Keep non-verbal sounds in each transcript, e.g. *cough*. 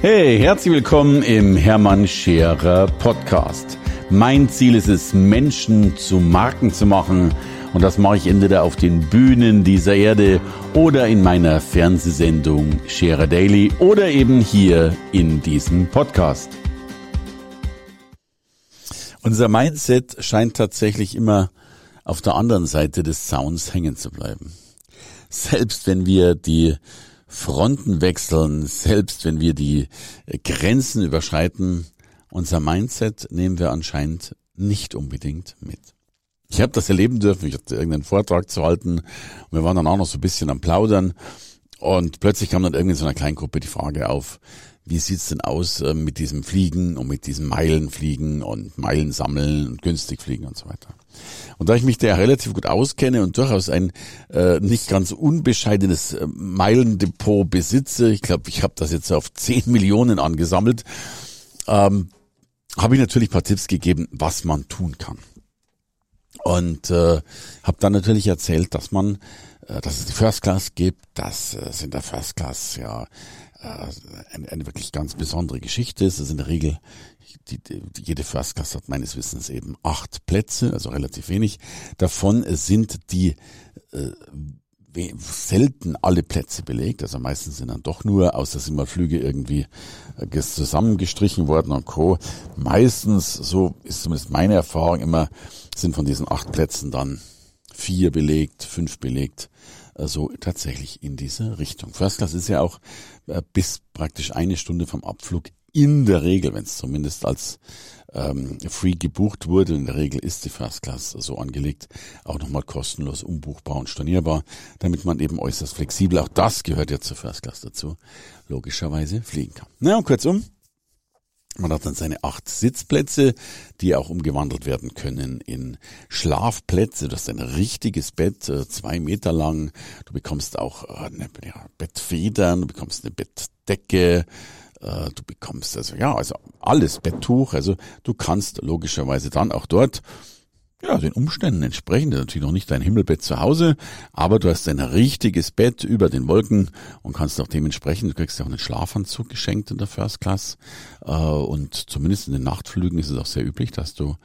Hey, herzlich willkommen im Hermann Scherer Podcast. Mein Ziel ist es, Menschen zu Marken zu machen. Und das mache ich entweder auf den Bühnen dieser Erde oder in meiner Fernsehsendung Scherer Daily oder eben hier in diesem Podcast. Unser Mindset scheint tatsächlich immer auf der anderen Seite des Zauns hängen zu bleiben. Selbst wenn wir die Fronten wechseln, selbst wenn wir die Grenzen überschreiten, unser Mindset nehmen wir anscheinend nicht unbedingt mit. Ich habe das erleben dürfen, ich hatte irgendeinen Vortrag zu halten. Wir waren dann auch noch so ein bisschen am Plaudern. Und plötzlich kam dann irgendwie in so einer kleinen Gruppe die Frage auf, wie sieht's denn aus äh, mit diesem Fliegen und mit diesem Meilenfliegen und Meilen sammeln und günstig fliegen und so weiter. Und da ich mich da relativ gut auskenne und durchaus ein äh, nicht ganz unbescheidenes äh, Meilendepot besitze, ich glaube, ich habe das jetzt auf *laughs* 10 Millionen angesammelt, ähm, habe ich natürlich paar Tipps gegeben, was man tun kann. Und äh, habe dann natürlich erzählt, dass man, äh, dass es die First Class gibt, dass es in der First Class ja äh, eine, eine wirklich ganz besondere Geschichte ist. Das ist in der Regel, die, die, jede First Class hat meines Wissens eben acht Plätze, also relativ wenig. Davon sind die äh, selten alle Plätze belegt, also meistens sind dann doch nur, außer sind mal Flüge irgendwie äh, zusammengestrichen worden und Co. Meistens, so ist zumindest meine Erfahrung immer, sind von diesen acht Plätzen dann vier belegt, fünf belegt so tatsächlich in diese Richtung. First Class ist ja auch äh, bis praktisch eine Stunde vom Abflug in der Regel, wenn es zumindest als ähm, Free gebucht wurde, in der Regel ist die First Class so angelegt, auch nochmal kostenlos umbuchbar und stornierbar, damit man eben äußerst flexibel, auch das gehört ja zur First Class dazu, logischerweise fliegen kann. Na und kurzum, man hat dann seine acht Sitzplätze, die auch umgewandelt werden können in Schlafplätze. Du hast ein richtiges Bett, äh, zwei Meter lang. Du bekommst auch äh, eine ja, Bettfedern, du bekommst eine Bettdecke, äh, du bekommst also ja, also alles Betttuch. Also du kannst logischerweise dann auch dort ja, den Umständen entsprechend, natürlich noch nicht dein Himmelbett zu Hause, aber du hast ein richtiges Bett über den Wolken und kannst auch dementsprechend, du kriegst ja auch einen Schlafanzug geschenkt in der First Class äh, und zumindest in den Nachtflügen ist es auch sehr üblich, dass du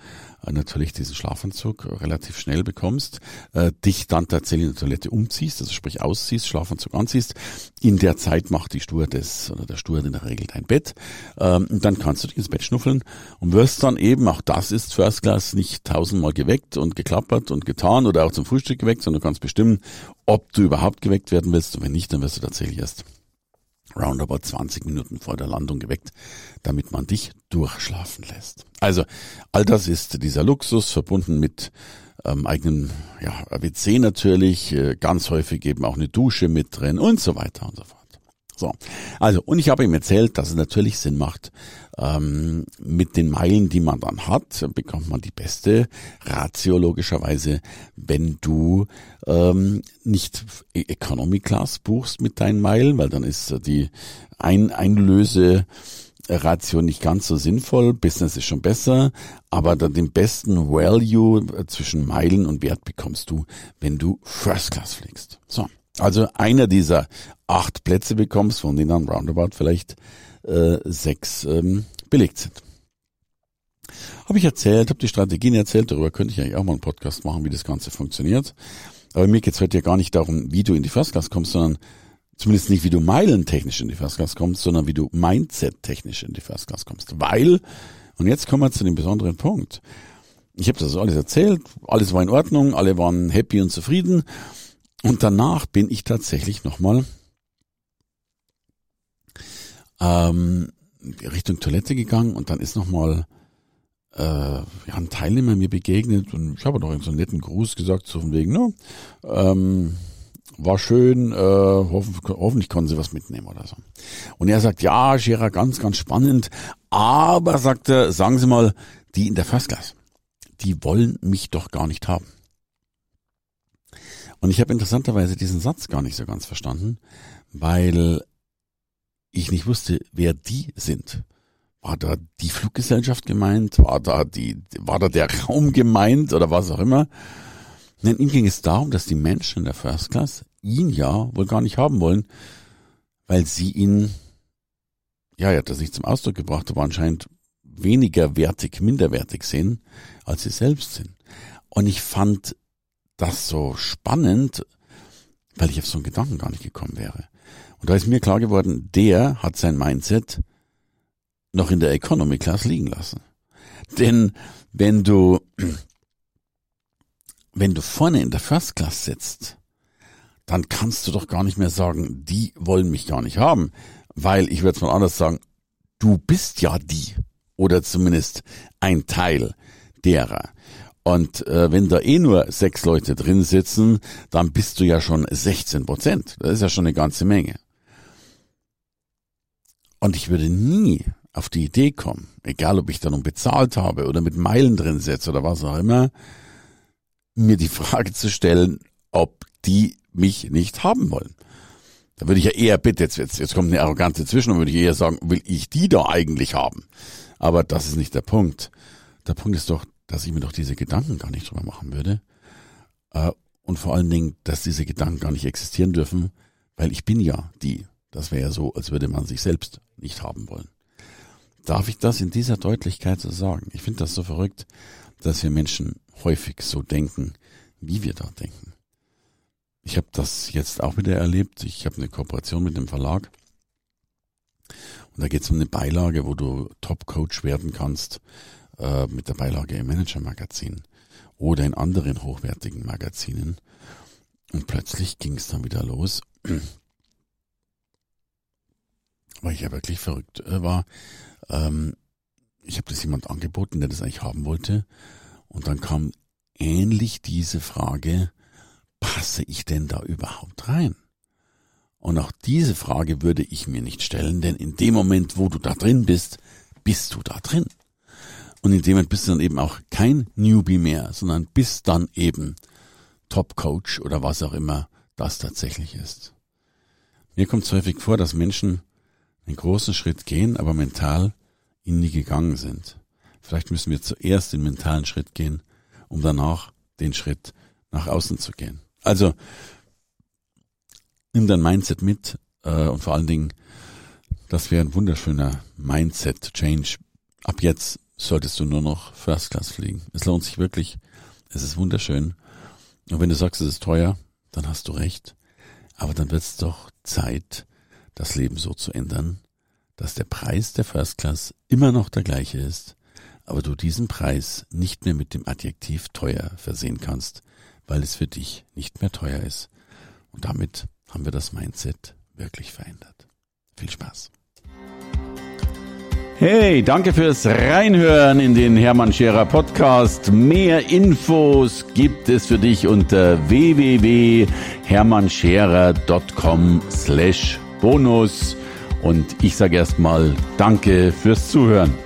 äh, natürlich diesen Schlafanzug relativ schnell bekommst, äh, dich dann tatsächlich in der Toilette umziehst, also sprich ausziehst, Schlafanzug anziehst. In der Zeit macht die Stewardess oder der Steward in der Regel dein Bett. Ähm, und dann kannst du dich ins Bett schnuffeln und wirst dann eben, auch das ist First Class, nicht tausendmal geweckt und geklappert und getan oder auch zum Frühstück geweckt, sondern du kannst bestimmen, ob du überhaupt geweckt werden willst. Und wenn nicht, dann wirst du tatsächlich erst roundabout 20 Minuten vor der Landung geweckt, damit man dich durchschlafen lässt. Also all das ist dieser Luxus verbunden mit ähm, eigenen ja, WC natürlich, äh, ganz häufig eben auch eine Dusche mit drin und so weiter und so fort. So, also und ich habe ihm erzählt, dass es natürlich Sinn macht, ähm, mit den Meilen, die man dann hat, bekommt man die beste Ratio logischerweise, wenn du ähm, nicht Economy Class buchst mit deinen Meilen, weil dann ist die Ein Einlöse Ratio nicht ganz so sinnvoll, Business ist schon besser, aber dann den besten Value zwischen Meilen und Wert bekommst du, wenn du First Class fliegst. So. Also einer dieser acht Plätze bekommst, von denen dann roundabout vielleicht äh, sechs ähm, belegt sind. Habe ich erzählt, habe die Strategien erzählt, darüber könnte ich eigentlich auch mal einen Podcast machen, wie das Ganze funktioniert. Aber mir geht es heute ja gar nicht darum, wie du in die First Class kommst, sondern zumindest nicht, wie du meilentechnisch in die First Class kommst, sondern wie du Mindset-technisch in die First Class kommst. Weil, und jetzt kommen wir zu dem besonderen Punkt. Ich habe das alles erzählt, alles war in Ordnung, alle waren happy und zufrieden. Und danach bin ich tatsächlich nochmal ähm, Richtung Toilette gegangen und dann ist nochmal äh, ja, ein Teilnehmer mir begegnet und ich habe noch so einen netten Gruß gesagt, so von wegen, ne, ähm, war schön, äh, hoffen, hoffentlich konnten sie was mitnehmen oder so. Und er sagt, ja, Scherer, ganz, ganz spannend, aber, sagt er, sagen Sie mal, die in der First Class, die wollen mich doch gar nicht haben. Und ich habe interessanterweise diesen Satz gar nicht so ganz verstanden, weil ich nicht wusste, wer die sind. War da die Fluggesellschaft gemeint? War da die, war da der Raum gemeint oder was auch immer? Nein, ihm ging es darum, dass die Menschen in der First Class ihn ja wohl gar nicht haben wollen, weil sie ihn ja, er hat das nicht zum Ausdruck gebracht, aber anscheinend weniger wertig, minderwertig sehen, als sie selbst sind. Und ich fand das so spannend, weil ich auf so einen Gedanken gar nicht gekommen wäre. Und da ist mir klar geworden, der hat sein Mindset noch in der Economy Class liegen lassen. Denn wenn du, wenn du vorne in der First Class sitzt, dann kannst du doch gar nicht mehr sagen, die wollen mich gar nicht haben. Weil, ich würde es mal anders sagen, du bist ja die. Oder zumindest ein Teil derer. Und äh, wenn da eh nur sechs Leute drin sitzen, dann bist du ja schon 16 Prozent. Das ist ja schon eine ganze Menge. Und ich würde nie auf die Idee kommen, egal ob ich da nun bezahlt habe oder mit Meilen drin setze oder was auch immer, mir die Frage zu stellen, ob die mich nicht haben wollen. Da würde ich ja eher, bitte, jetzt, jetzt, jetzt kommt eine arrogante Zwischen, würde ich eher sagen, will ich die da eigentlich haben? Aber das ist nicht der Punkt. Der Punkt ist doch, dass ich mir doch diese Gedanken gar nicht drüber machen würde. Äh, und vor allen Dingen, dass diese Gedanken gar nicht existieren dürfen, weil ich bin ja die. Das wäre ja so, als würde man sich selbst nicht haben wollen. Darf ich das in dieser Deutlichkeit so sagen? Ich finde das so verrückt, dass wir Menschen häufig so denken, wie wir da denken. Ich habe das jetzt auch wieder erlebt. Ich habe eine Kooperation mit dem Verlag. Und da geht es um eine Beilage, wo du Top-Coach werden kannst äh, mit der Beilage im Manager-Magazin oder in anderen hochwertigen Magazinen. Und plötzlich ging es dann wieder los, *clears throat* weil ich ja wirklich verrückt äh, war. Ähm, ich habe das jemand angeboten, der das eigentlich haben wollte. Und dann kam ähnlich diese Frage, passe ich denn da überhaupt rein? Und auch diese Frage würde ich mir nicht stellen, denn in dem Moment, wo du da drin bist, bist du da drin. Und in dem Moment bist du dann eben auch kein Newbie mehr, sondern bist dann eben Top Coach oder was auch immer das tatsächlich ist. Mir kommt es häufig vor, dass Menschen einen großen Schritt gehen, aber mental ihn nie gegangen sind. Vielleicht müssen wir zuerst den mentalen Schritt gehen, um danach den Schritt nach außen zu gehen. Also nimm dein Mindset mit äh, und vor allen Dingen, das wäre ein wunderschöner Mindset-Change. Ab jetzt solltest du nur noch First Class fliegen. Es lohnt sich wirklich. Es ist wunderschön. Und wenn du sagst, es ist teuer, dann hast du recht. Aber dann wird es doch Zeit, das Leben so zu ändern, dass der Preis der First Class immer noch der gleiche ist, aber du diesen Preis nicht mehr mit dem Adjektiv teuer versehen kannst, weil es für dich nicht mehr teuer ist. Und damit haben wir das Mindset wirklich verändert. Viel Spaß. Hey, danke fürs Reinhören in den Hermann Scherer Podcast. Mehr Infos gibt es für dich unter www.hermannscherer.com slash bonus. Und ich sage erstmal Danke fürs Zuhören.